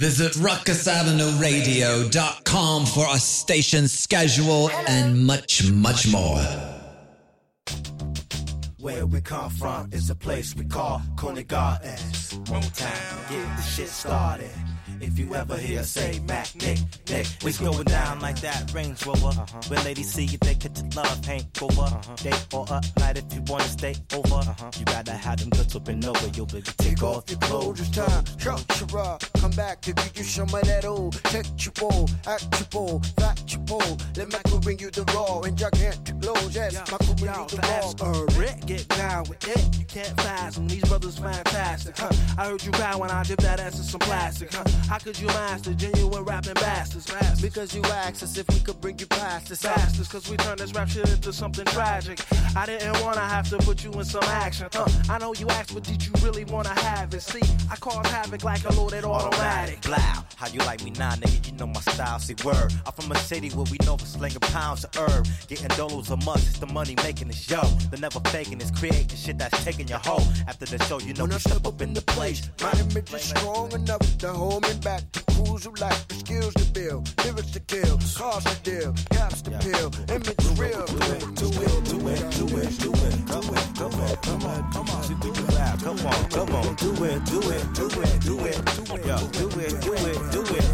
Visit ruckusavenueradio.com for our station schedule and much, much more. Where we come from is a place we call Conant Gardens. Motown, get the shit started. If you ever hear say Mac, Nick, Nick, it's going down like that Range Rover. Uh-huh. When ladies see you, they catch your love hangover. Uh-huh. Day or a night if you wanna stay over. Uh-huh. You gotta have them goods up and over. You'll be Take off your clothes, it's time. Shout your rock. Come back to give you some of that old textual, actual, factual. Let Michael bring you the raw and gigantic glows. Yes, Michael bring you the fast raw. or Rick, get down with it. You can't fast them. These brothers fantastic, huh? I heard you cry when I dip that ass in some plastic, huh? How could you master genuine rapping bastards? Fast Because you asked us if we could bring you past this. bastards, cause we turned this rap shit into something tragic. I didn't wanna have to put you in some action, huh? I know you asked, but did you really wanna have it? See, I cause havoc like a loaded automatic. Blow. How you like me now, nigga? You know my style. See, word. I'm from a city where we know for slinging pounds of herb. Getting dollars a month, it's the money making the show. The never faking is creating shit that's taking your hoe. After the show, you know When I step up in the place, my image is strong enough to hold me back. Crews who like the skills to build, lyrics to kill, cars to deal, caps to peel, image real. Do it, do it, do it, do it, do it. Come on, come on, come on, come on. Do it. Come on, come on. Do it, do it, do it, do it, do it, do it, do it, do it.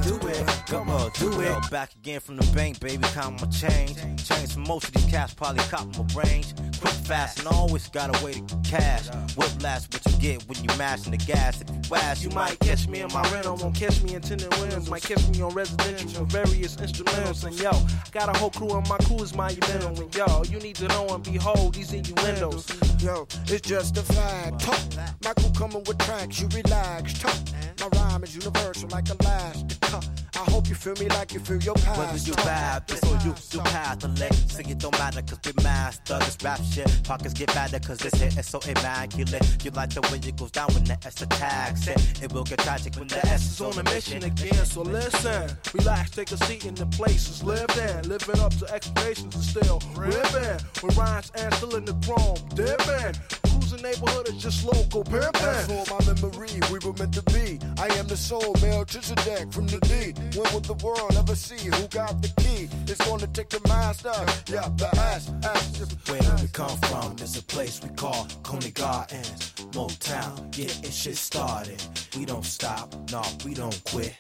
Come on, do it. Yo, back again from the bank, baby. Count my change. Change most of these cats, probably cop my range. Quick, fast, and always got a way to cash. Whiplash, what you get when you mashing the gas. If you ask, You might catch me in my rental, won't catch me in tinted windows, might catch me on residential various instruments. And yo, I got a whole crew and my crew is monumental. And yo, you need to know and behold these innuendos. Yo, it's just fact. Talk. Michael coming with tracks, you relax. Talk. My rhyme is universal like elastic. Huh. I hope you feel me like you feel your past. Whether you rap this or you do Catholic, sing it don't matter cause we master this rap shit. Pockets get fatter cause this hit is so immaculate. You like the way it goes down when the S attacks it. It will get tragic when the S is on a mission again, so listen, relax, take a seat in the places lived in, living up to expectations and still ripping. With rhymes and still in the chrome, dipping. Cruising neighborhood is just local That's pimping. for my memory, we were meant to be. I am the soul, male Melchizedek from the D. When will the world ever see who got the key? It's gonna take the master, yeah, the ass, ass. Where we come from is a place we call Conant Gardens, Motown, getting shit started. We don't stop, no, we don't quit.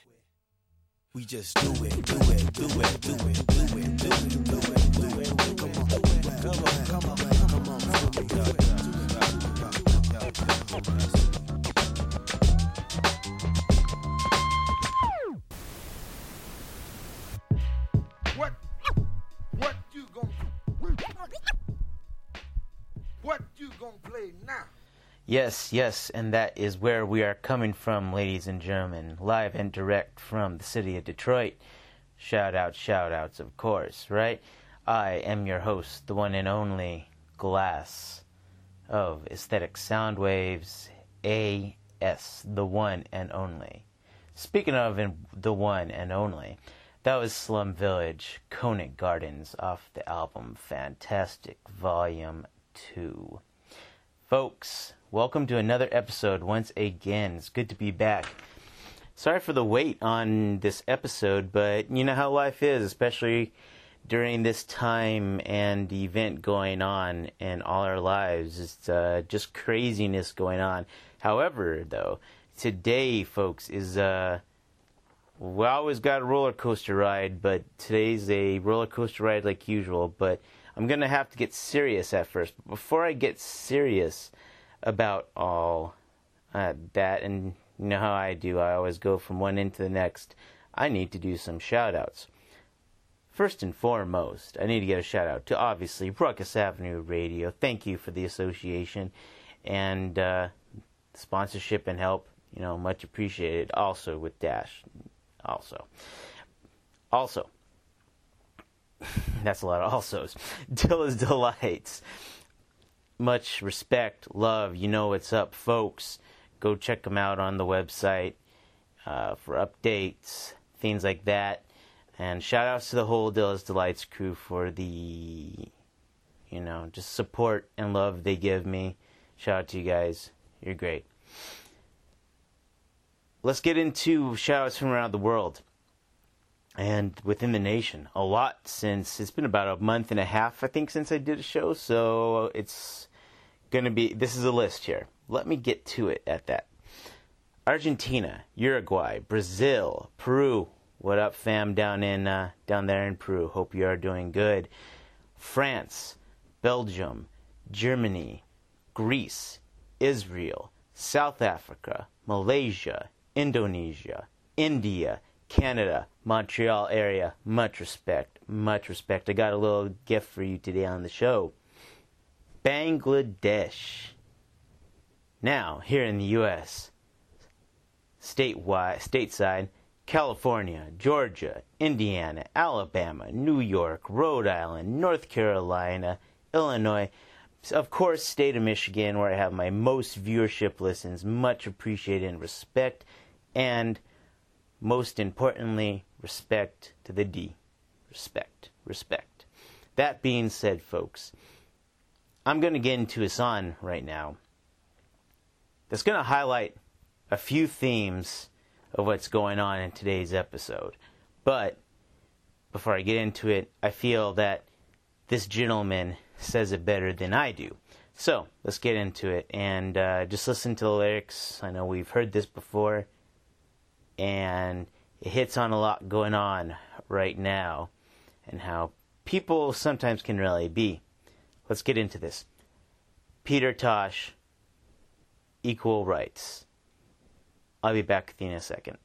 We just do it, do it, do it, do it, do it, do it, do it, do it. Come on, come on, come on, come on, gonna play now? Yes, yes, and that is where we are coming from, ladies and gentlemen, live and direct from the city of Detroit. Shout out, shout outs, of course, right? I am your host, the one and only Glas of Aesthetic Sound Waves AS, the one and only. Speaking of the one and only, that was Slum Village, Conant Gardens off the album Fantastic Volume 2. Folks, welcome to another episode once again. It's good to be back. Sorry for the wait on this episode, but you know how life is, especially during this time and event going on in all our lives. It's uh, just craziness going on. However, though, today, folks, is uh, we always got a roller coaster ride, but today's a roller coaster ride like usual. But I'm gonna have to get serious at first. But before I get serious about all uh, that, and you know how I do, I always go from one end to the next. I need to do some shout outs. First and foremost, I need to get a shout out to obviously Ruckus Avenue Radio. Thank you for the association and uh, sponsorship and help. You know, much appreciated. Also with Dash, also, also. That's a lot of alsos. Dilla's Delights. Much respect, love. You know what's up, folks. Go check them out on the website uh, for updates, things like that. And shout outs to the whole Dilla's Delights crew for the, you know, just support and love they give me. Shout out to you guys. You're great. let's get into shoutouts from around the world and within the nation. A lot since it's been about a month and a half, I think, since I did a show. So it's gonna be. This is a list here. Let me get to it at that. Argentina, Uruguay, Brazil, Peru. What up, fam? Down in uh, down there in Peru. Hope you are doing good. France, Belgium, Germany, Greece, Israel, South Africa, Malaysia, Indonesia, India, Canada, Montreal area. Much respect, much respect. I got a little gift for you today on the show. Bangladesh. Now, here in the U.S., statewide, stateside, California, Georgia, Indiana, Alabama, New York, Rhode Island, North Carolina, Illinois, of course, state of Michigan, where I have my most viewership listens. Much appreciated and respect, and most importantly, respect to the D. Respect, respect. That being said, folks, I'm going to get into a song right now that's going to highlight a few themes of what's going on in today's episode. But before I get into it, I feel that this gentleman says it better than I do. So let's get into it and uh, just listen to the lyrics. I know we've heard this before, and it hits on a lot going on right now and how people sometimes can really be. Let's get into this. Peter Tosh, Equal Rights. I'll be back with you in a second.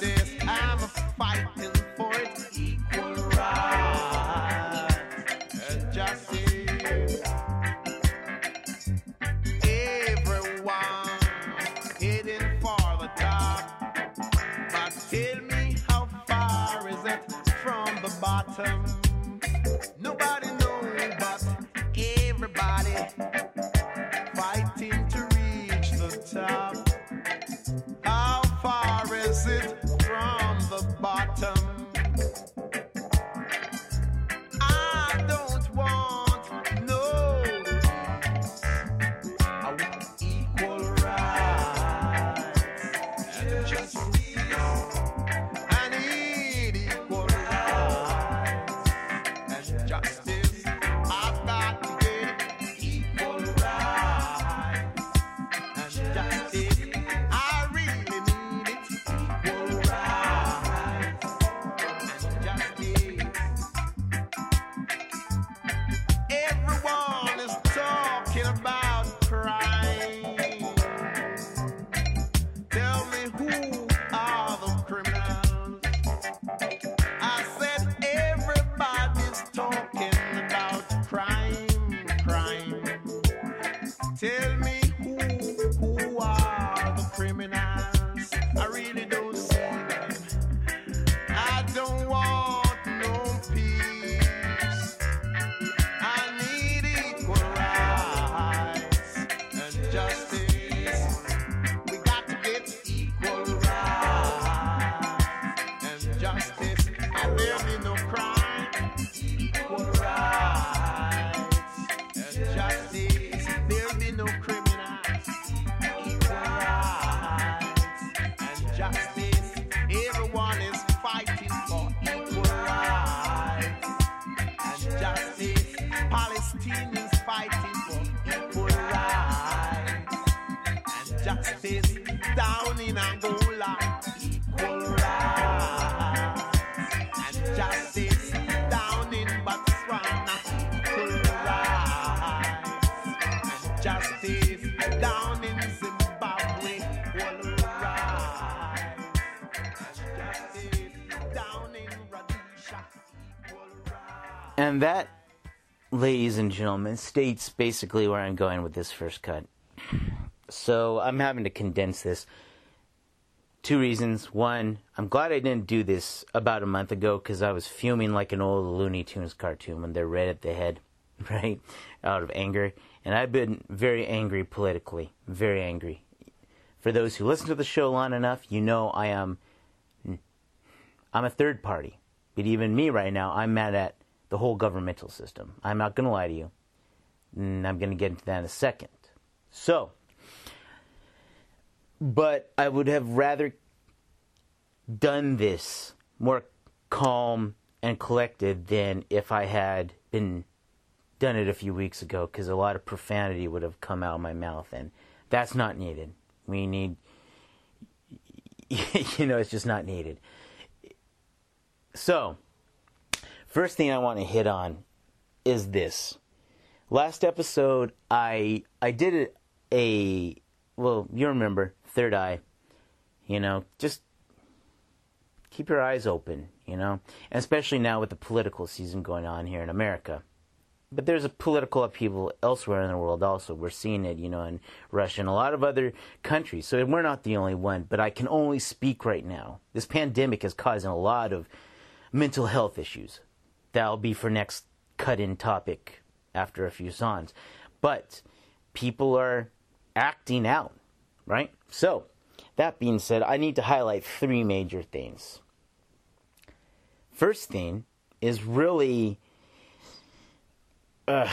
I'm a fighting bottom? Justice. Down in Angola, equal rights and justice. Down in Botswana, equal rights and justice. Down in Zimbabwe, equal rights and justice. Down in Rhodesia. And that, ladies and gentlemen, states basically where I'm going with this first cut. So I'm having to condense this. Two reasons. One, I'm glad I didn't do this about a month ago because I was fuming like an old Looney Tunes cartoon when they're red at the head, right? Out of anger. And I've been very angry politically. Very angry. For those who listen to the show long enough, you know I am. I'm a third party. But even me right now, I'm mad at the whole governmental system. I'm not going to lie to you. And I'm going to get into that in a second. So, but I would have rather done this more calm and collected than if I had been done it a few weeks ago because a lot of profanity would have come out of my mouth and that's not needed. We need you know, it's just not needed. So, first thing I want to hit on is this. Last episode, I I did a, a well, you remember third eye. You know, just keep your eyes open. You know, and especially now with the political season going on here in America. But there's a political upheaval elsewhere in the world also. We're seeing it, you know, in Russia and a lot of other countries. So we're not the only one. But I can only speak right now. This pandemic is causing a lot of mental health issues. That'll be for next cut-in topic after a few songs. But people are acting out, right? So, that being said, I need to highlight three major things. First thing is really uh,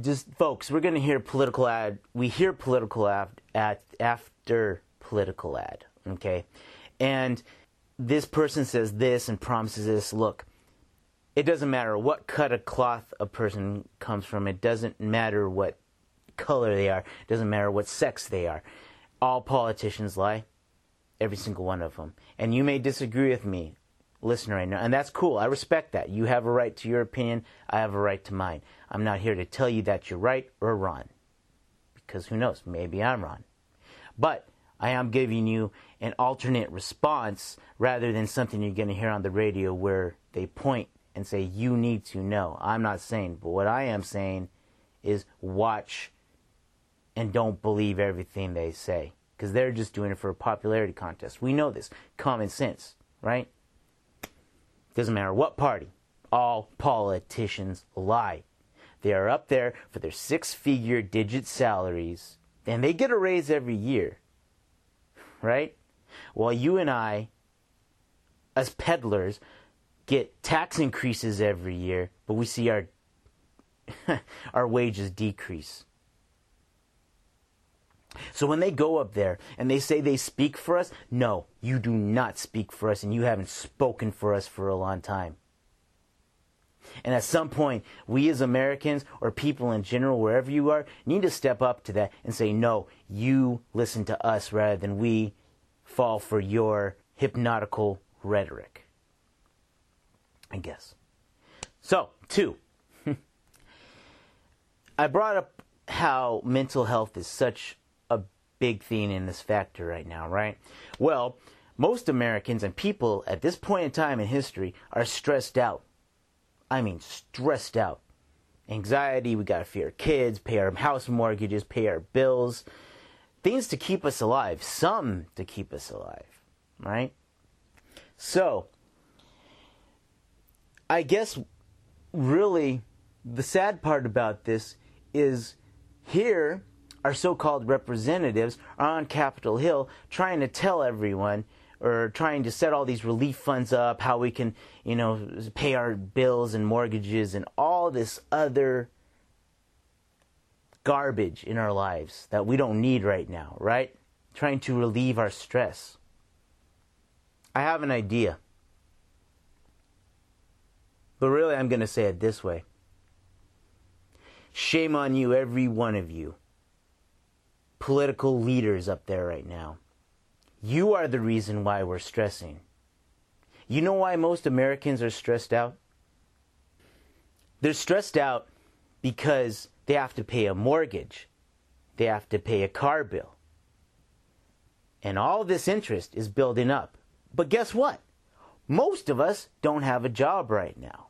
just folks, we're going to hear political ad. We hear political ad, ad after political ad, okay? And this person says this and promises this. Look, it doesn't matter what cut of cloth a person comes from. It doesn't matter what color they are. It doesn't matter what sex they are. All politicians lie. Every single one of them. And you may disagree with me, listener, right now, and that's cool. I respect that. You have a right to your opinion. I have a right to mine. I'm not here to tell you that you're right or wrong. Because who knows? Maybe I'm wrong. But I am giving you an alternate response rather than something you're going to hear on the radio where they point and say, you need to know. I'm not saying, but what I am saying is watch and don't believe everything they say. Because they're just doing it for a popularity contest. We know this. Common sense, right? Doesn't matter what party. All politicians lie. They are up there for their six figure digit salaries, and they get a raise every year. Right? While you and I, as peddlers, get tax increases every year, but we see our our wages decrease. So when they go up there and they say they speak for us, no, you do not speak for us and you haven't spoken for us for a long time. And at some point, we as Americans or people in general, wherever you are, need to step up to that and say, no, you listen to us rather than we fall for your hypnotical rhetoric. I guess. So, two. I brought up how mental health is such big thing in this factor right now, right? Well, most Americans and people at this point in time in history are stressed out. I mean, stressed out. Anxiety, we gotta fear kids, pay our house mortgages, pay our bills. Things to keep us alive, some to keep us alive, right? So, I guess really the sad part about this is here our so-called representatives are on Capitol Hill trying to tell everyone or trying to set all these relief funds up, how we can, you know, pay our bills and mortgages and all this other garbage in our lives that we don't need right now, right? Trying to relieve our stress. I have an idea. But really, I'm going to say it this way Shame on you, every one of you. Political leaders up there right now. You are the reason why we're stressing. You know why most Americans are stressed out? They're stressed out because they have to pay a mortgage, they have to pay a car bill. And all this interest is building up. But guess what? Most of us don't have a job right now.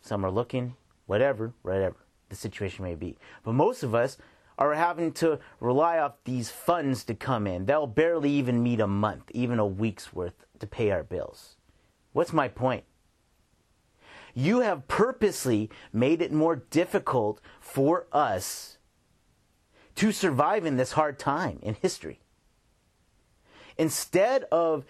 Some are looking, whatever, whatever the situation may be. But most of us are having to rely off these funds to come in. They'll barely even meet a month, even a week's worth to pay our bills. What's my point? You have purposely made it more difficult for us to survive in this hard time in history. Instead of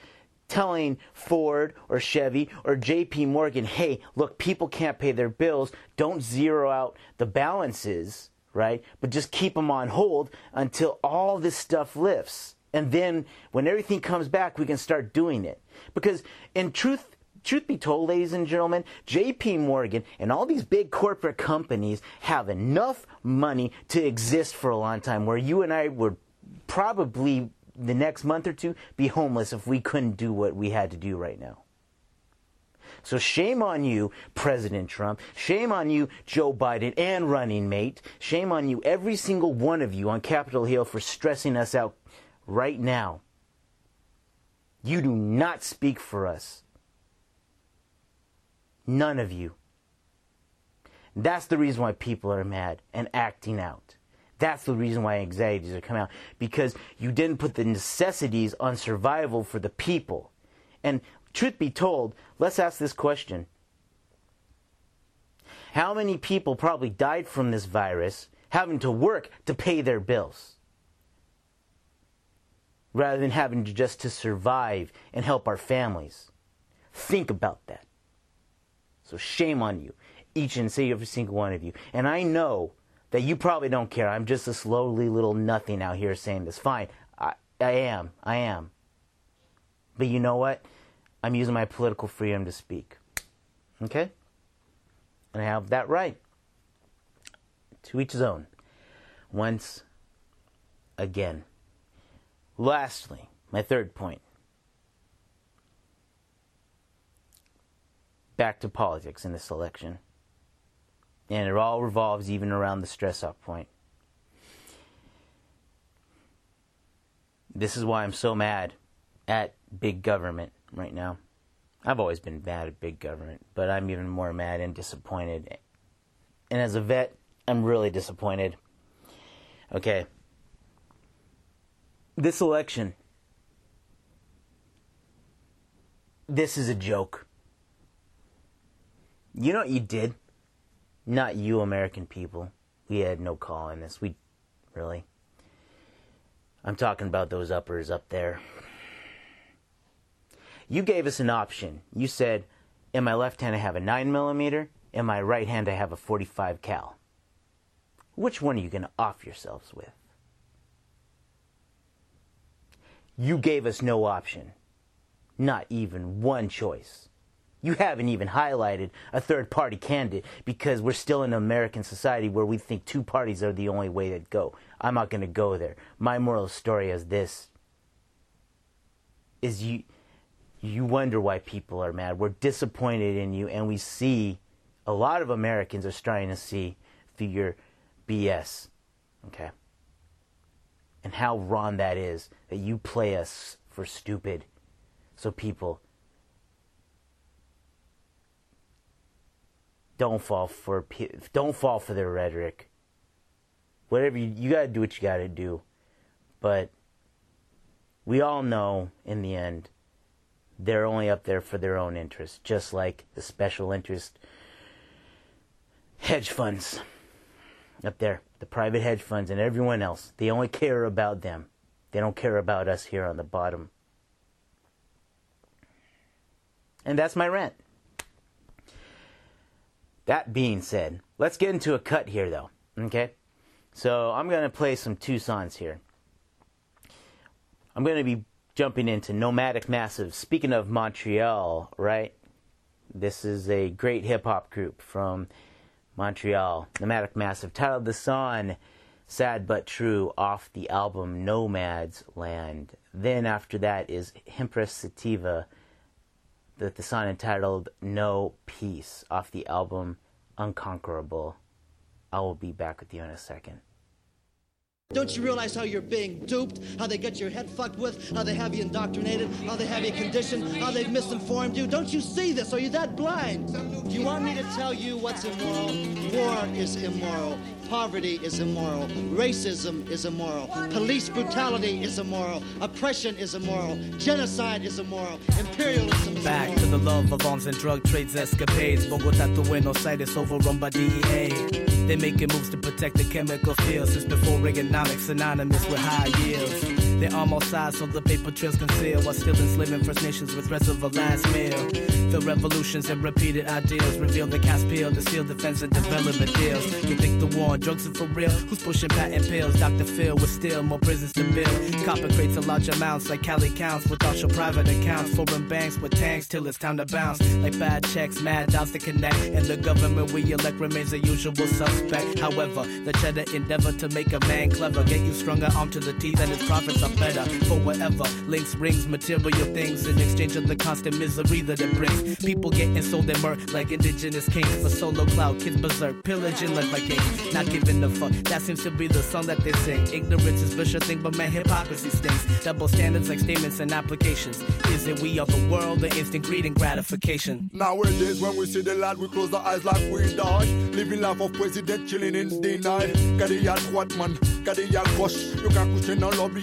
telling Ford or Chevy or JP Morgan, hey, look, people can't pay their bills. Don't zero out the balances, right? But just keep them on hold until all this stuff lifts. And then when everything comes back, we can start doing it. Because in truth, truth be told, ladies and gentlemen, JP Morgan and all these big corporate companies have enough money to exist for a long time where you and I would probably the next month or two be homeless if we couldn't do what we had to do right now. So shame on you, President Trump. Shame on you, Joe Biden and running mate. Shame on you, every single one of you on Capitol Hill for stressing us out right now. You do not speak for us. None of you. That's the reason why people are mad and acting out. That's the reason why anxieties are coming out. Because you didn't put the necessities on survival for the people. And truth be told, let's ask this question. How many people probably died from this virus having to work to pay their bills? Rather than having to just to survive and help our families. Think about that. So shame on you, each and every single one of you. And I know that you probably don't care. I'm just a slowly little nothing out here saying this. Fine. I, I am. I am. But you know what? I'm using my political freedom to speak. Okay? And I have that right. To each his own. Once again. Lastly, my third point. Back to politics in this election. And it all revolves even around the stress out point. This is why I'm so mad at big government right now. I've always been bad at big government, but I'm even more mad and disappointed. And as a vet, I'm really disappointed. Okay. This election, this is a joke. You know what you did? Not you, American people. We had no call in this. We really. I'm talking about those uppers up there. You gave us an option. You said, in my left hand I have a 9 millimeter, in my right hand I have a 45 cal. Which one are you going to off yourselves with? You gave us no option. Not even one choice. You haven't even highlighted a third party candidate because we're still in an American society where we think two parties are the only way to go. I'm not going to go there. My moral story is this is you you wonder why people are mad. We're disappointed in you and we see a lot of Americans are starting to see through your BS. Okay? And how wrong that is that you play us for stupid so people don't fall for don't fall for their rhetoric. Whatever you, you got to do what you got to do. But we all know in the end they're only up there for their own interest, just like the special interest hedge funds up there, the private hedge funds and everyone else. They only care about them. They don't care about us here on the bottom. And that's my rant. That being said, let's get into a cut here though. Okay? So I'm going to play some Tucson's here. I'm going to be jumping into Nomadic Massive. Speaking of Montreal, right? This is a great hip hop group from Montreal. Nomadic Massive, titled The Song, Sad But True, off the album Nomad's Land. Then after that is Hempress Sativa the, the song entitled No Peace off the album Unconquerable. I will be back with you in a second. Don't you realize how you're being duped? How they get your head fucked with? How they have you indoctrinated? How they have you conditioned? How they've misinformed you? Don't you see this? Are you that blind? Do you want me to tell you what's immoral? War is immoral. Poverty is immoral. Racism is immoral. Police brutality is immoral. Oppression is immoral. Genocide is immoral. Imperialism is Back immoral. to the love of arms and drug trades escapades. Bogota to Buenos Aires overrun by DEA. They're making moves to protect the chemical field since before Reaganomics synonymous with high yields. They arm all sides so the paper trails conceal while still enslaving First Nations with threats of a last meal. The revolutions and repeated ideals reveal the cast peel to seal defense and development deals. You think the war on drugs are for real? Who's pushing patent pills? Dr. Phil with still more prisons to build. Copper crates in large amounts like Cali counts without your private accounts. Foreign banks with tanks till it's time to bounce. Like bad checks, mad doubts to connect. And the government we elect remains a usual suspect. However, the cheddar endeavor to make a man clever. Get you stronger arm to the teeth and his profits are better. For whatever links, rings, material things in exchange of the constant misery that it brings. People getting sold and murked like indigenous kings. For solo cloud, kids berserk, pillaging led by kings. Not giving a fuck. That seems to be the song that they sing. Ignorance is vicious thing, but man, hypocrisy stings. Double standards like statements and applications. Is it we of the world, the instant greed and gratification? Nowadays, when we see the light, we close our eyes like we die. Living life of president, chilling in denial. Gade y'a droite, man, gade y'a gauche. Yo ka coucher dans lobby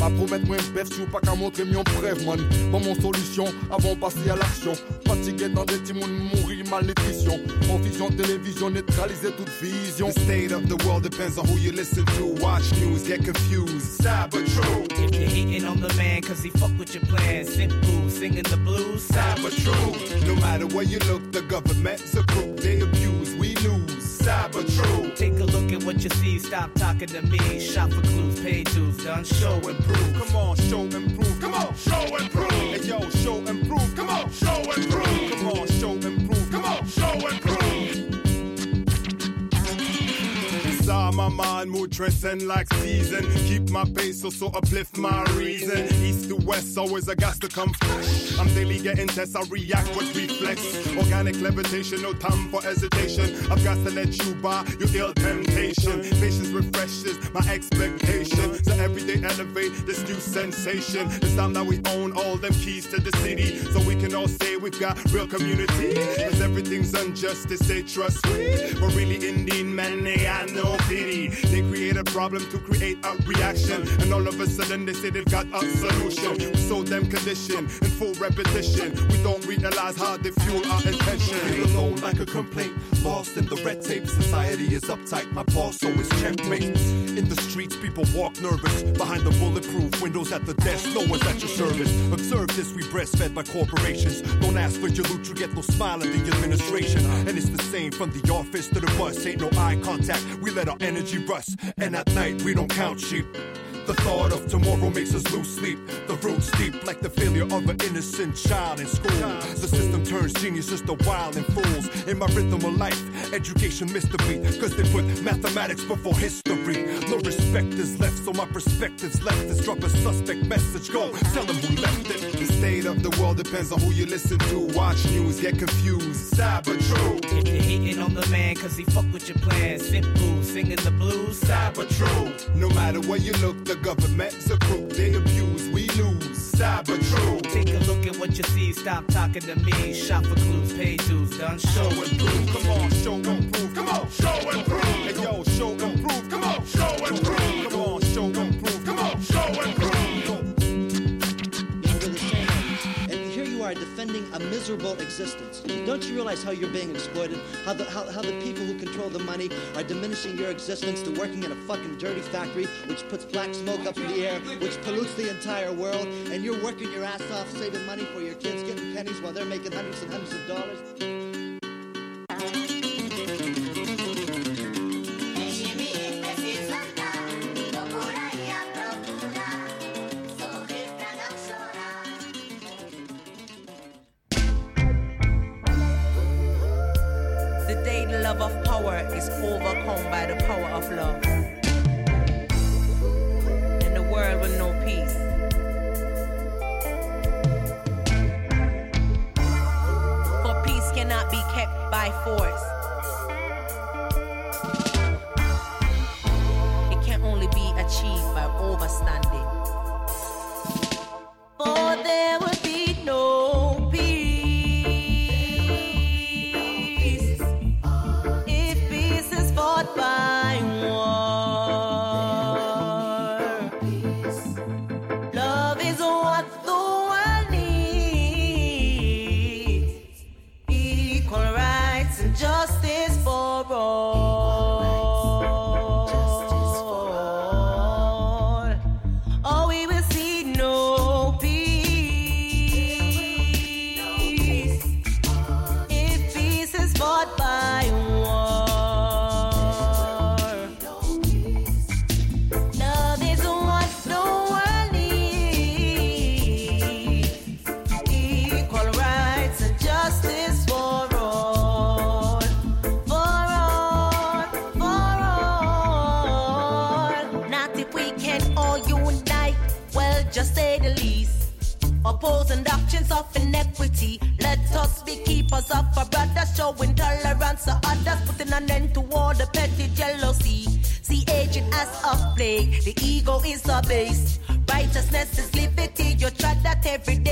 Pas promettre moi un bœuf, pas qu'à montrer mon preuve, man. Bon, mon solution, avant de passer à l'action. Fatigué dans des petits mondes, mourir malnutrition. Confusion, télévision, neutraliser toute vision. The state of the world depends on who you listen to. Watch news, get confused. Sad but true. If you're hating on the man cause he fuck with your plans, simple, singing the blues, sad but true. No matter where you look, the government's a crook. They abuse, But true. Take a look at what you see, stop talking to me. Shop for clues, pay dues, done, show and prove. Come on, show and prove. Come on, show and prove. Hey yo, show and prove. Come on, show and prove. Come on, show and prove. Come on, show and prove. Ça, mind, mood transcend like season. Keep my pace, so so uplift my reason. East to west, always a gas to come fresh. I'm daily getting tests, I react with reflex. Organic levitation, no time for hesitation. I've got to let you by your ill temptation. Patience refreshes my expectation. So every day elevate this new sensation. It's time that we own all them keys to the city. So we can all say we've got real community. Cause everything's unjust, they say trust me. But really, Indian men, they are no pity. They create a problem to create a reaction. And all of a sudden they say they've got a solution. We sold them condition in full repetition. We don't realize how they fuel our intention. Feel alone like a complaint, lost in the red tape. Society is uptight, my boss always checkmate. In the streets, people walk nervous. Behind the bulletproof windows at the desk, no one's at your service. Observe this, we breastfed by corporations. Don't ask for your loot, you get no smile at the administration. And it's the same from the office to the bus. Ain't no eye contact, we let our energy rust. And at night, we don't count sheep. The thought of tomorrow makes us lose sleep. The roots deep like the failure of an innocent child in school. The system turns geniuses to wild and fools. In my rhythm of life, education missed the beat. Cause they put mathematics before history. No respect is left, so my perspective's left. Is drop a suspect message, go tell them who left it. The state of the world depends on who you listen to. Watch news, get confused. Sad but true. If you're hating on the man cause he fuck with your plans, boo, singing the blues, sad but true. No matter where you look, the government's a crook. They abuse, we lose. But true. Take a look at what you see, stop talking to me. Shop for clues, pay dues, done show and prove. Come on, show and prove. Come on, show and prove. Hey yo, show and miserable existence. Don't you realize how you're being exploited? How the, how, how the people who control the money are diminishing your existence to working in a fucking dirty factory which puts black smoke up in the air, which pollutes the entire world, and you're working your ass off saving money for your kids, getting pennies while they're making hundreds and hundreds of dollars? Power is overcome by the power of love. In a world with no peace. For peace cannot be kept by force. Others, putting an end to all the petty jealousy. See, aging as a plague, the ego is abased. Righteousness is liberty. You try that every day,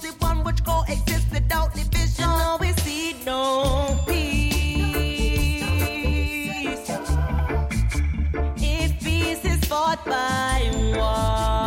must be one which coexist without division. No, we see no peace. If peace is fought by war,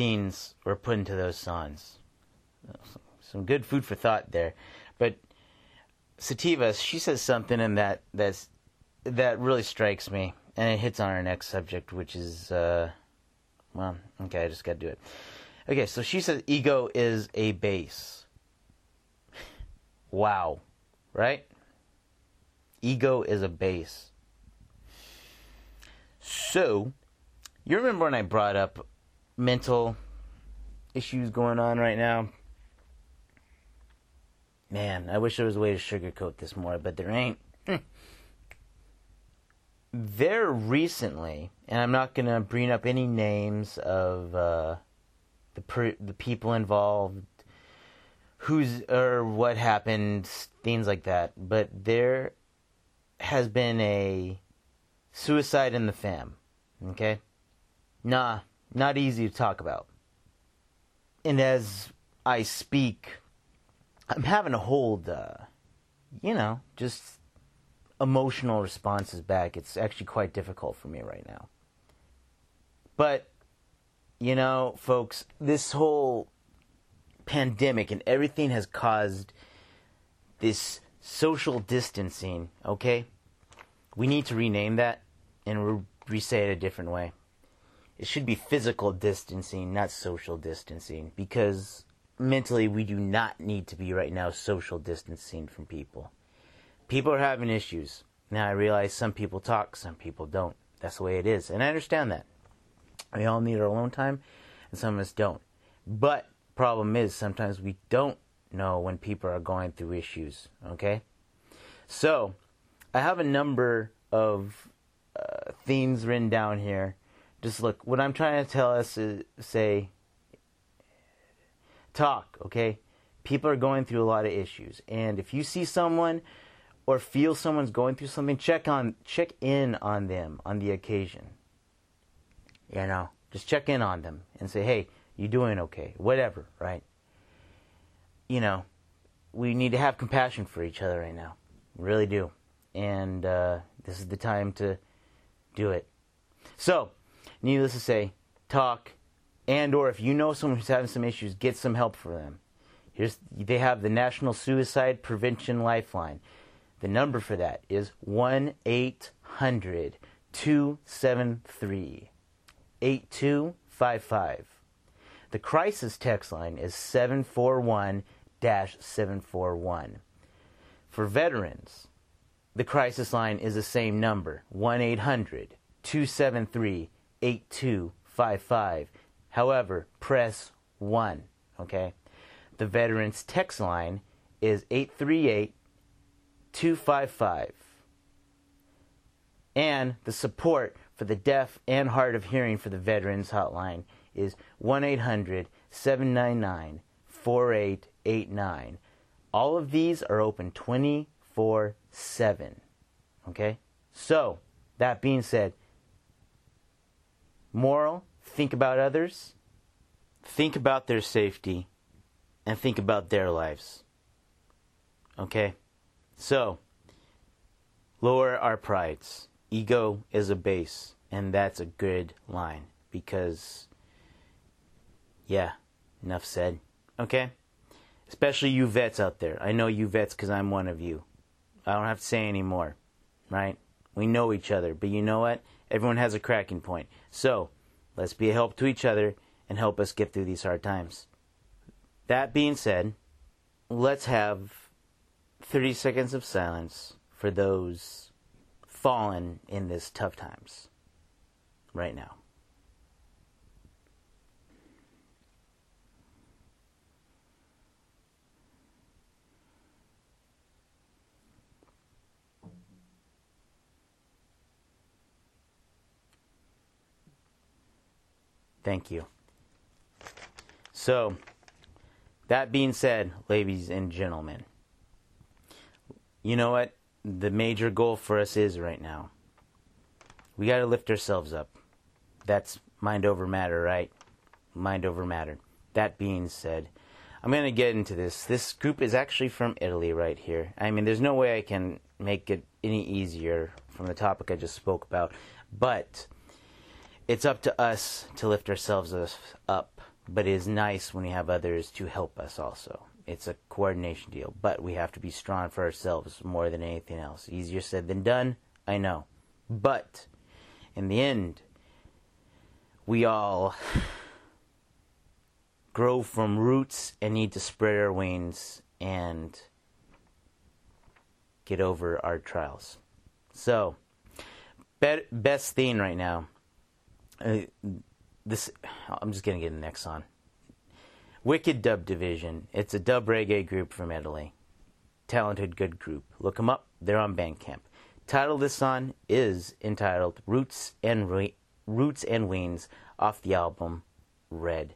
themes were put into those songs. Some good food for thought there. But Sativa, she says something in that that's that really strikes me, and it hits on our next subject, which is uh, well, okay, I just got to do it. Okay, so she says ego is a base. Wow, right? Ego is a base. So, you remember when I brought up mental issues going on right now? Man, I wish there was a way to sugarcoat this more, but there ain't. Hmm. There recently, and I'm not going to bring up any names of uh, the per- the people involved, who's or what happened, things like that. But there has been a suicide in the fam. Okay? Nah, not easy to talk about. And as I speak, I'm having to hold, uh, you know, just emotional responses back. It's actually quite difficult for me right now. But, you know, folks, this whole pandemic and everything has caused this social distancing, okay? We need to rename that and re say it a different way. It should be physical distancing, not social distancing, because mentally we do not need to be right now social distancing from people. People are having issues. Now I realize some people talk, some people don't. That's the way it is, and I understand that. We all need our alone time, and some of us don't. But problem is sometimes we don't know when people are going through issues. Okay, so I have a number of uh, themes written down here. Just look, what I'm trying to tell us is say, talk, okay? People are going through a lot of issues. And if you see someone or feel someone's going through something, check on check in on them on the occasion. You know, just check in on them and say, "Hey, you doing okay?" Whatever, right? You know, we need to have compassion for each other right now. We really do. And uh, this is the time to do it. So, needless to say, talk and or if you know someone who's having some issues, get some help for them. Here's they have the National Suicide Prevention Lifeline. The number for that is 1 800 273 8255. The crisis text line is 741 741. For veterans, the crisis line is the same number 1 800 273 8255. However, press 1. Okay? The veterans text line is 838 255. And the support for the deaf and hard of hearing for the veterans hotline is 1 800 799 4889. All of these are open 24 7. Okay? So, that being said, moral, think about others, think about their safety, and think about their lives. Okay? So, lower our prides. Ego is a base, and that's a good line because, yeah, enough said. Okay? Especially you vets out there. I know you vets because I'm one of you. I don't have to say any more, right? We know each other, but you know what? Everyone has a cracking point. So, let's be a help to each other and help us get through these hard times. That being said, let's have 30 seconds of silence for those fallen in this tough times right now. Thank you. So, that being said, ladies and gentlemen, you know what? The major goal for us is right now. We got to lift ourselves up. That's mind over matter, right? Mind over matter. That being said, I'm going to get into this. This group is actually from Italy, right here. I mean, there's no way I can make it any easier from the topic I just spoke about, but it's up to us to lift ourselves up. But it is nice when we have others to help us also. It's a coordination deal, but we have to be strong for ourselves more than anything else. Easier said than done, I know. But in the end, we all grow from roots and need to spread our wings and get over our trials. So, be- best thing right now. Uh, this I'm just gonna get the next song. Wicked Dub Division. It's a dub reggae group from Italy. Talented, good group. Look them up. They're on Bandcamp. Title of this song is entitled "Roots and Re- Roots and Wings" off the album Red.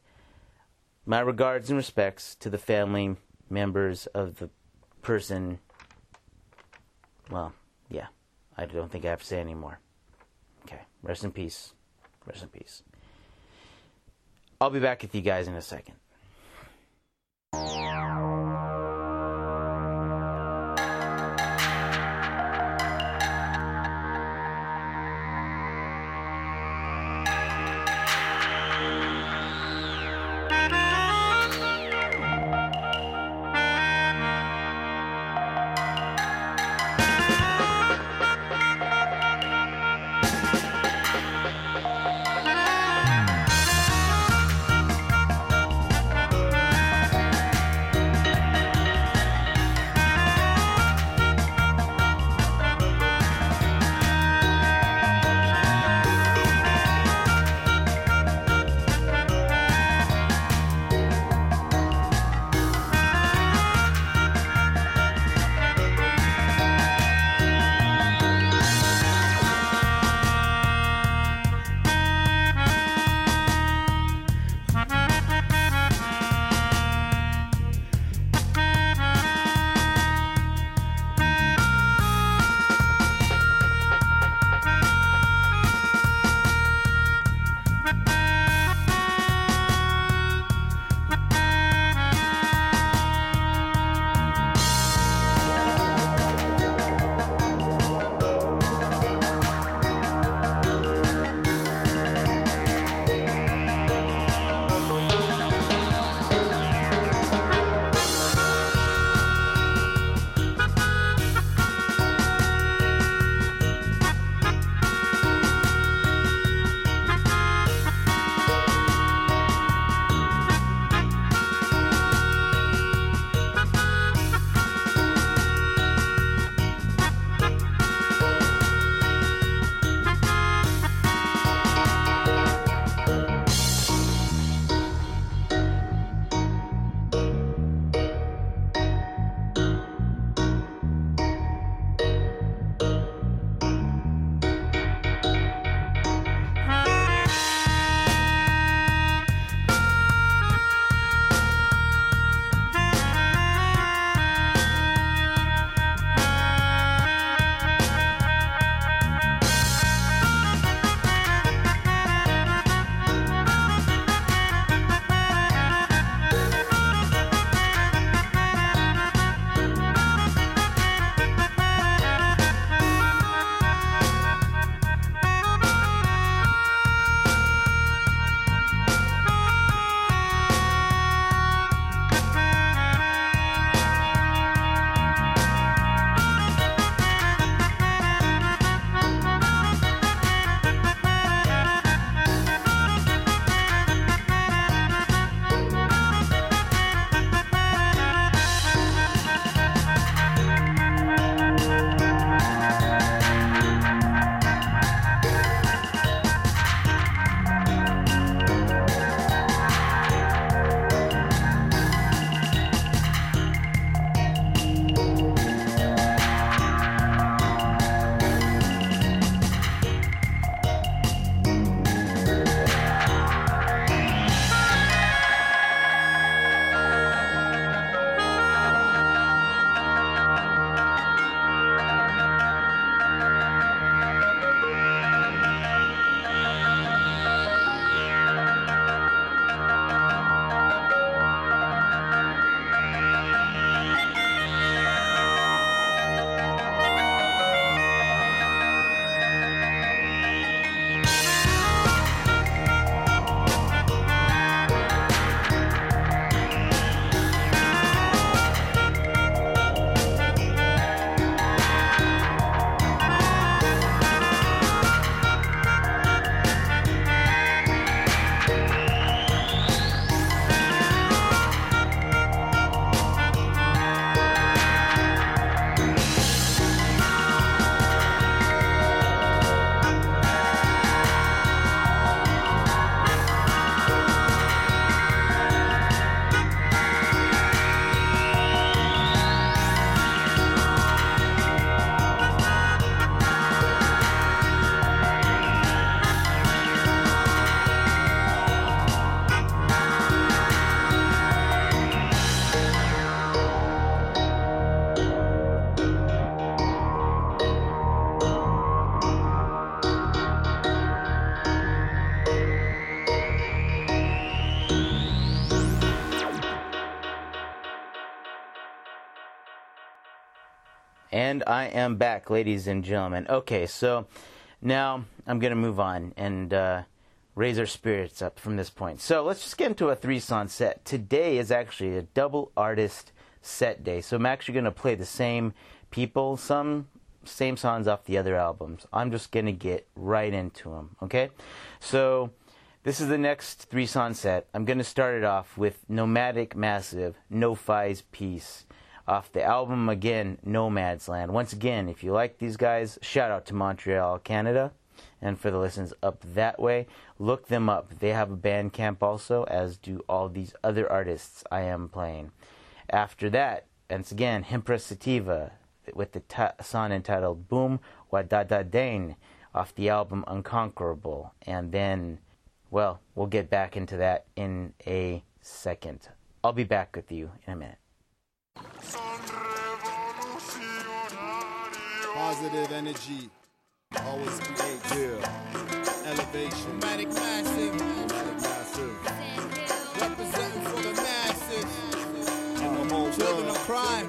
My regards and respects to the family members of the person. Well, yeah, I don't think I have to say anymore. Okay, rest in peace. Rest in peace. I'll be back with you guys in a second. I am back, ladies and gentlemen. Okay, so now I'm going to move on and uh, raise our spirits up from this point. So let's just get into a three song set. Today is actually a double artist set day. So I'm actually going to play the same people, some same songs off the other albums. I'm just going to get right into them, okay? So this is the next three song set. I'm going to start it off with Nomadic Massive, No Fi's Peace. Off the album again, Nomad's Land. Once again, if you like these guys, shout out to Montreal, Canada. And for the listens up that way, look them up. They have a band camp also, as do all these other artists I am playing. After that, once again, Hempress Sativa with the ta- song entitled Boom Wadada Dane off the album Unconquerable. And then, well, we'll get back into that in a second. I'll be back with you in a minute. Positive energy. Always create yeah. elevation. Nomadic massive. Nomadic massive. Representing for the masses. In the whole Children of crime.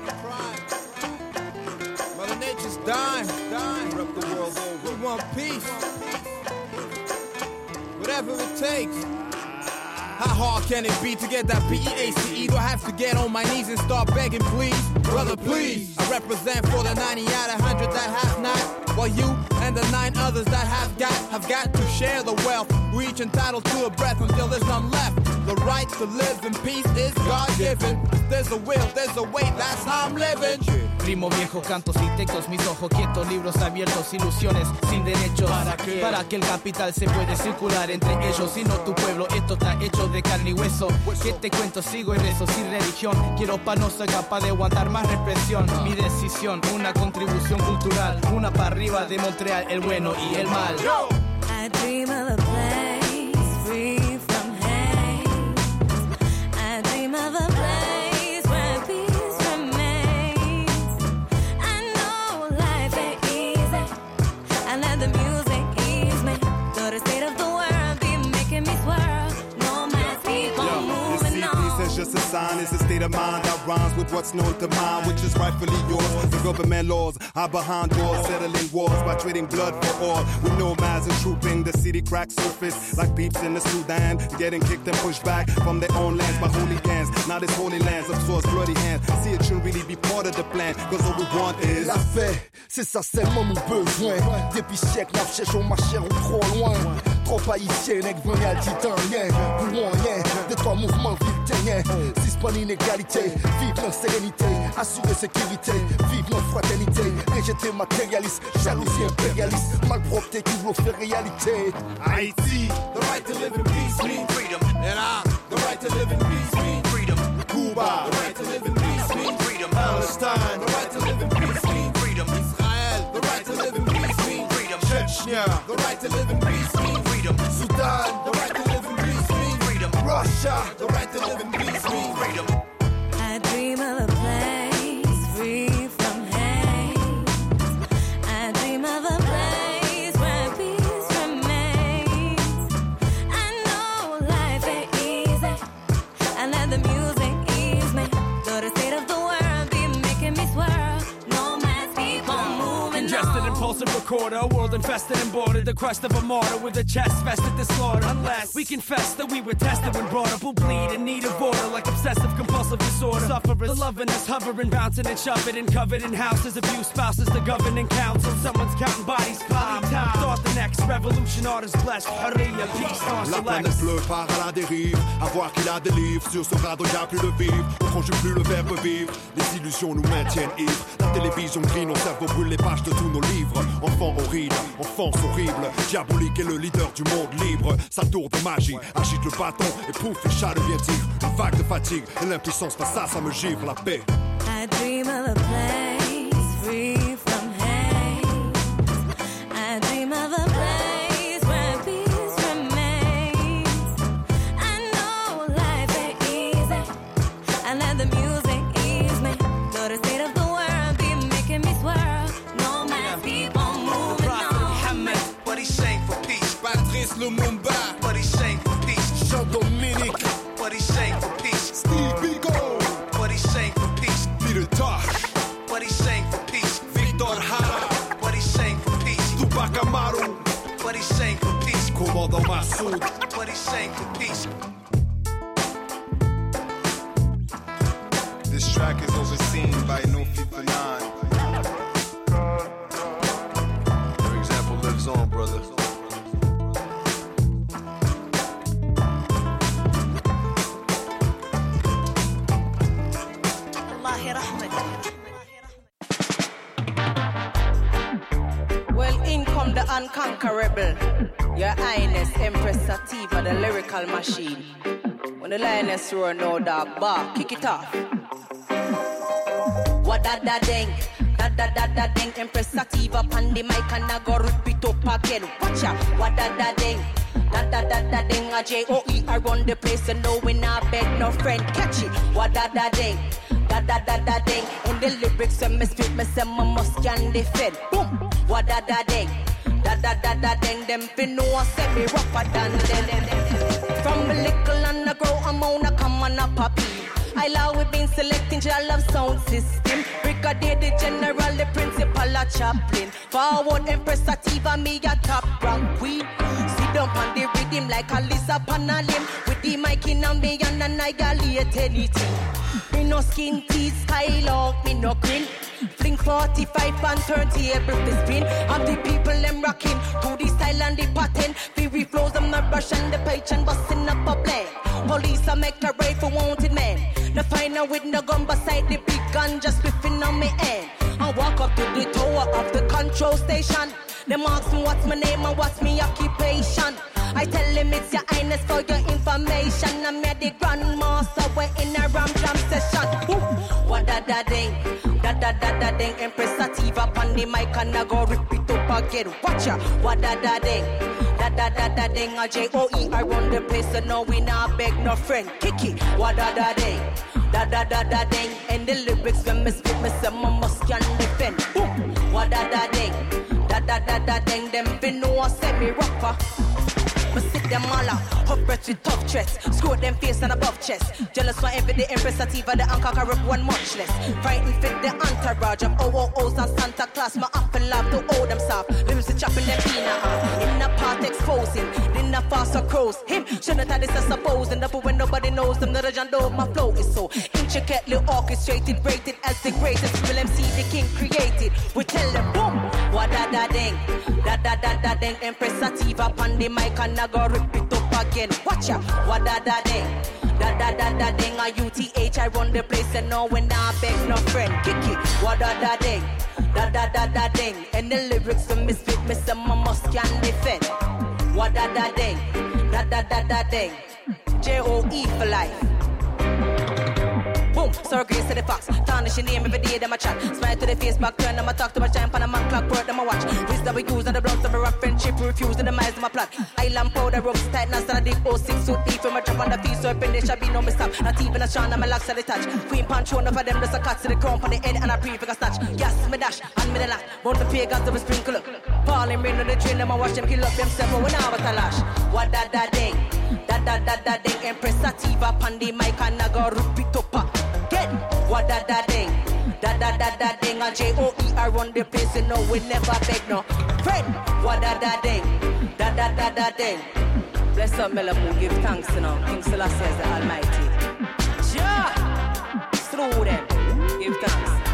Mother Nature's dying. dying. Rep the world over. We want peace. Whatever it takes. How hard can it be to get that P-E-A-C-E? Do I have to get on my knees and start begging, please? Brother, please. I represent for the 90 out of 100 that have not. While you and the nine others that have got, have got to share the wealth. We each entitled to a breath until there's none left. The right to live in peace is God-given. There's a will, there's a way, that's how I'm living. Primo viejo, cantos y textos, mis ojos quietos, libros abiertos, ilusiones sin derechos. ¿Para qué? Para que el capital se puede circular entre ellos y no tu pueblo. Esto está hecho de carne y hueso. ¿Qué te cuento? Sigo en eso, sin religión. Quiero pa' no ser capaz de aguantar más represión. Mi decisión, una contribución cultural. Una para arriba de Montreal, el bueno y el mal. I dream of a place free from hate. I dream of a peace is a sign, state of mind that rhymes with what's known to mine, which is rightfully yours. The government laws are behind doors, settling wars by trading blood for all. With nomads and trooping, the city crack surface like peeps in the Sudan, getting kicked and pushed back from their own lands by hooligans. Now this holy lands of absorbs bloody hands. See, it shouldn't really be part of the plan, cause all we want is La paix, c'est ça seulement mon besoin. Depuis siècle, la cherche ma chère ou trop loin. Trop haïtien, nèg venial titanien. Pour rien, de trois mouvements victoriens. Six points d'inégalité, vive dans sérénité. Assurer sécurité, vive dans fraternité. Rejeter matérialiste, jalousie impérialiste. Malpropreté qui vous fait réalité. Haïti, The right to live in peace means freedom. And I, the right to live in peace means freedom. Cuba, The right to live in peace means freedom. Palestine, the right to live in peace means freedom. Israel, the right to live in peace means freedom. Chechnya, The right to live in peace freedom. Sudan, The right to live in peace freedom. Russia, The right recorder, a world infested and bordered, the crust of a martyr with a chest vested to slaughter. Unless we confess that we were tested when brought up, we'll bleed in need of order like obsessive compulsive disorder. Sufferers, the loving us hovering, bouncing and shoving and covered in houses, abuse spouses, the governing council. Someone's counting bodies, time, time. Thought the next revolution, artists blessed, Haria, peace, on La select. planète bleue part à la dérive, à voir qu'il a des livres sur ce radeau, y a plus de vivre. On conjugue plus le verbe vivre, les illusions nous maintiennent ivres. La télévision grille nos cerveaux, brûle les pages de tous nos livres. Enfant horrible, enfance horrible, diabolique est le leader du monde libre. Sa tour de magie agite le bâton et pouf, le chat devient tigre. Une vague de fatigue et l'impuissance face à ça me givre la paix. Buddy Mumbai. But sang for peace. Jean Dominique. But he sang for peace. Steve Biko. But he sang for peace. Peter Tosh. But he sang for peace. Victor Jara. But he sang for peace. Tupac Amaru. But he sang for peace. Komodo Masud. But he sang for peace. Unconquerable. Your Highness Empress Sativa, the lyrical machine. When the lioness roar, no dog bar, kick it off. What da da ding, da da da da ding. Empress Sativa pan the mic and I go repeat up again. Watch out, what da da ding. Da da da da ding, a J O E. I run the place and no we not beg no friend. Catch it, what da da ding. Da da da da ding. In the lyrics, when me speak, me say my must can defend. Boom, what da da ding. Da da da da ding. Them fin know say me rougher than them. From a little and I grow, I'm on a come on a puppy. I love we been selecting your love sound system. Brigadier the general, the principal, a chaplain. Forward Empress Sativa, me a top rank queen. Down on the rhythm like a Lisa Panalim. With the mic in and me and annihilate anything. Me no skin teeth, skylock, me no grin. Fling 45 and turntable to spin. Of the people them rocking to the style and the pattern. Fury flows, I'm not rushing the page and busting up a blend. Police I make a raid for wanted men. The final with no gun beside the big gun just whipping on me end. I walk up to the tower of the control station. Them ask me what's my name and what's my occupation. I tell him it's your highness for your information. I'm here the grandmaster, we're in a ram jam session. Woo! What da da ding, da da da da ding. Empress Sativa on the mic and I go rip it up again. Watch ya, what da da ding, da da da da ding. A J O E I run the place, so no we not beg no friend. Kiki, what da da ding, da da da da ding. And the lyrics when me spit, me say my must can defend. Boom, what da da ding, da da da da ding. Them fin know I say me rougher. Me sit them all up breath with tough threats. Screw them face and above chest. Jealous for every day, Empress er Sativa, the unconquerable one much less. Frightened fit the entourage of OOOs and Santa Claus. My often love to hold them soft. Limbs to chopping them off. In the part exposing, in the er faster crows. Him, shouldn't have this a supposing. The when nobody knows them, the John Doe, my flow is so intricately orchestrated, rated as the greatest. Will MC the king created. Da ding, da da da da ding. Empress Sativa, pan the mic and I go rip it up again. Watch ya, what da da ding. Da da da da ding, a UTH, I run the place and no when I beg no friend. Kick it, what da da ding. Da da da da ding. And the lyrics to misfit, my must can defend. What da da ding. Da da da da ding. J O E for life. So grace to the fox. Tarnish your name every day, them a chat. Smile to the face, back turn, them a talk to my giant, pan a man clock, word, them a watch. Wisdom we use, and the bloods of a rock friendship, refuse, and the minds, them a plot. Island powder, ropes tight, now stand a deep 06 suit deep, from a trap on the feet, so open, there shall be no mistake. Not even a strong, and my locks at the touch. Queen punch, one of them, just a cut to the crown, on the head, and a pre a snatch. Yes, me dash, and me the lash. Both the pagans, them a sprinkle. Falling rain on the train, them a watch them kill up themselves, but when I was a lash. What da da ding, da da da da ding, Empress Sativa, the mic, and I go repeat up. Ah. Get what da da ding, da da da da ding. A J O E I run the place, you know we never beg no friend. What da da ding, da da da da ding. Bless up, Melamu, give thanks, you know. King Selassie is the Almighty. Jah, through them, give thanks.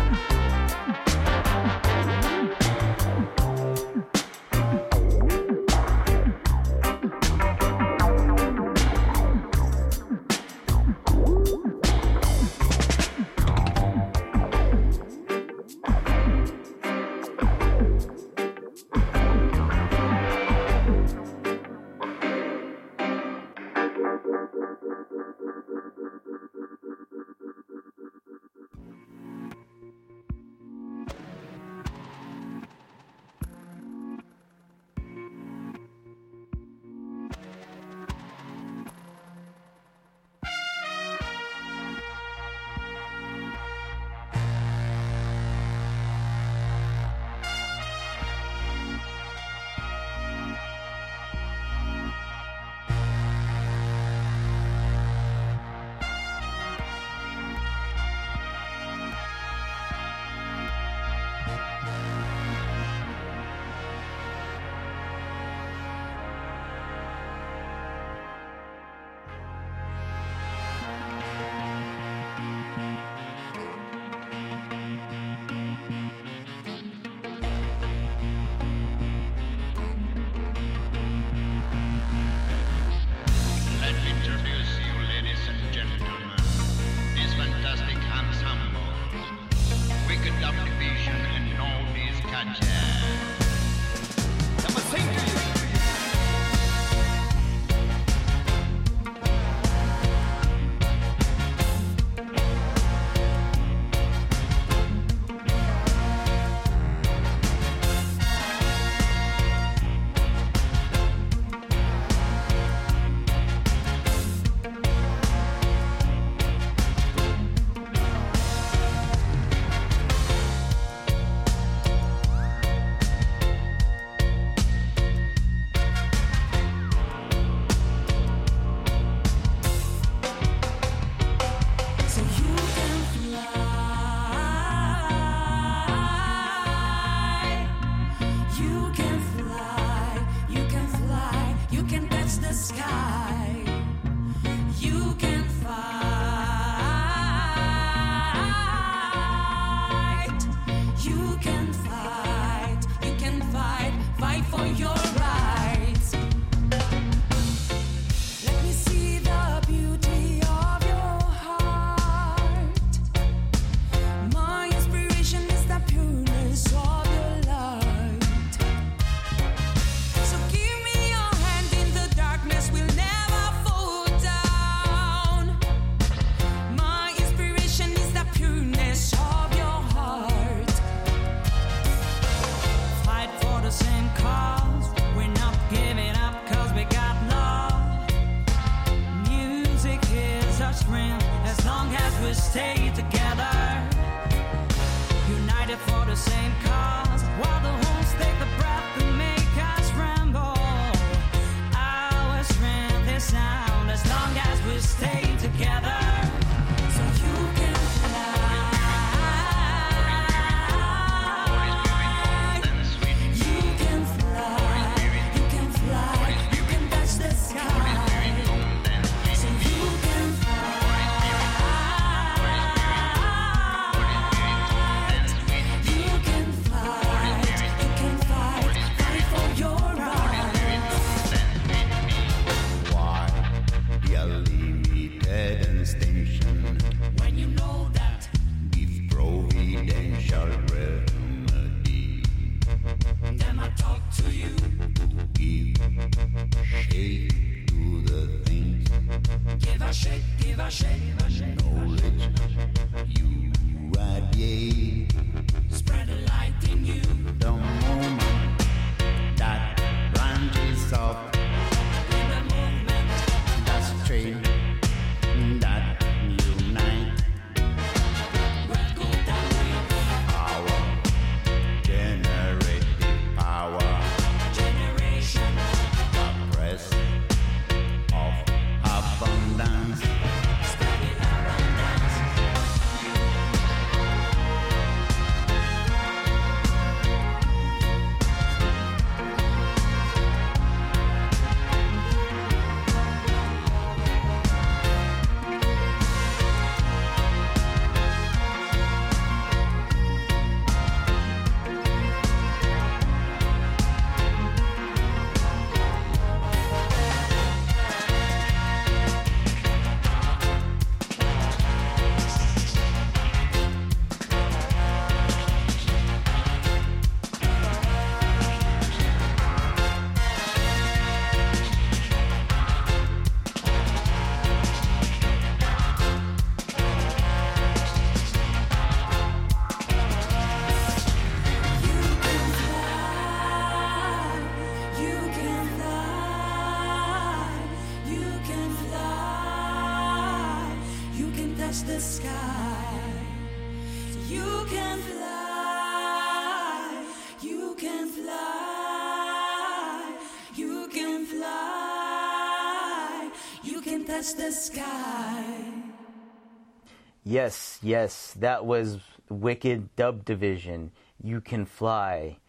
Yes, yes, that was Wicked Dub Division. You Can Fly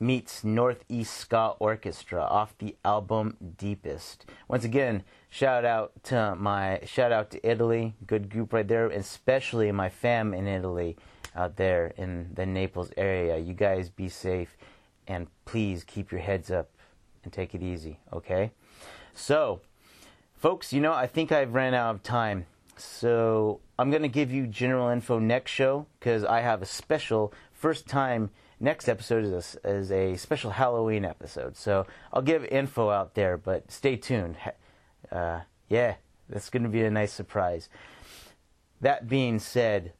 meets Northeast Ska Orchestra off the album Deepest. Once again, shout out to my shout out to Italy, good group right there, especially my fam in Italy out there in the Naples area. You guys be safe and please keep your heads up and take it easy, okay? So, folks, you know, I think I've ran out of time. So I'm going to give you general info next show because I have a special first time. Next episode is a, is a special Halloween episode. So I'll give info out there, but stay tuned. Uh, yeah, that's going to be a nice surprise. That being said,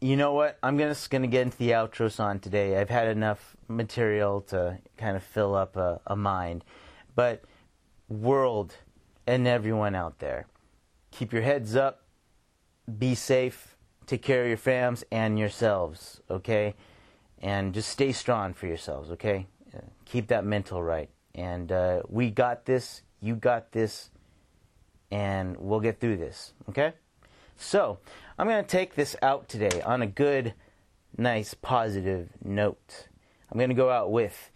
you know what? I'm just going to get into the outro song today. I've had enough material to kind of fill up a, a mind. But, world and everyone out there, keep your heads up, be safe, take care of your fams and yourselves, okay? And just stay strong for yourselves, okay? Uh, Keep that mental right. And uh, we got this, you got this, and we'll get through this, okay? So, I'm going to take this out today on a good, nice, positive note. I'm going to go out with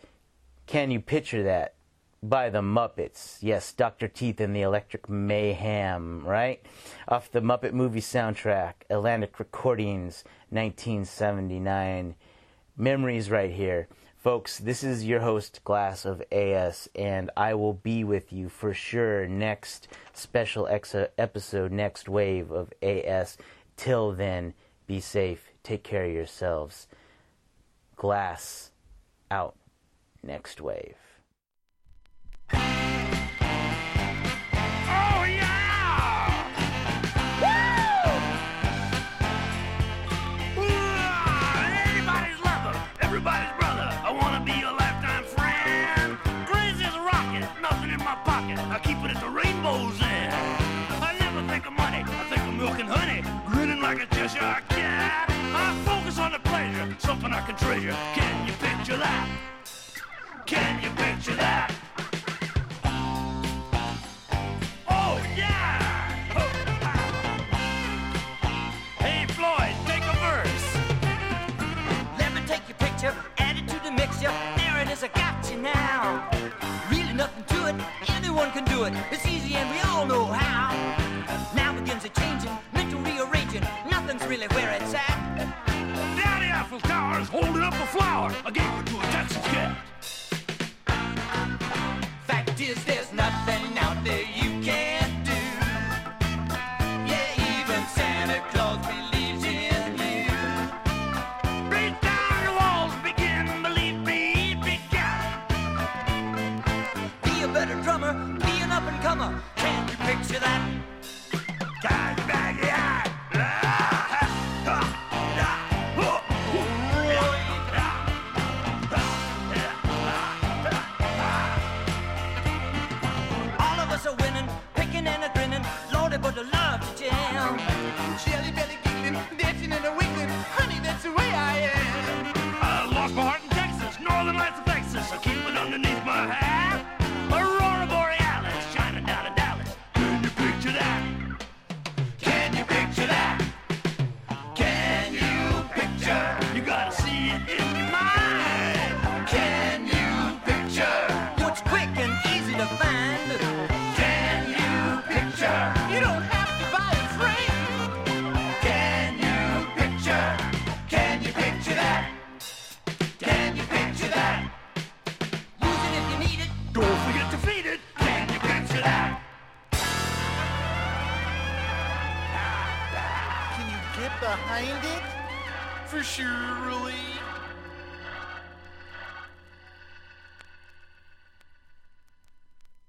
Can You Picture That? By the Muppets. Yes, Dr. Teeth and the Electric Mayhem, right? Off the Muppet movie soundtrack, Atlantic Recordings, 1979. Memories right here. Folks, this is your host, Glas of AS, and I will be with you for sure next special ex- episode, next wave of AS. Till then, be safe, take care of yourselves. Glas out. Next wave. A Cheshire cat. I focus on the pleasure, something I can treasure. Can you picture that? Can you picture that?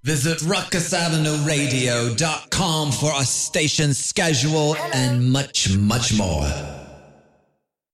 Visit ruckusavenueradio.com for our station schedule and much, much more.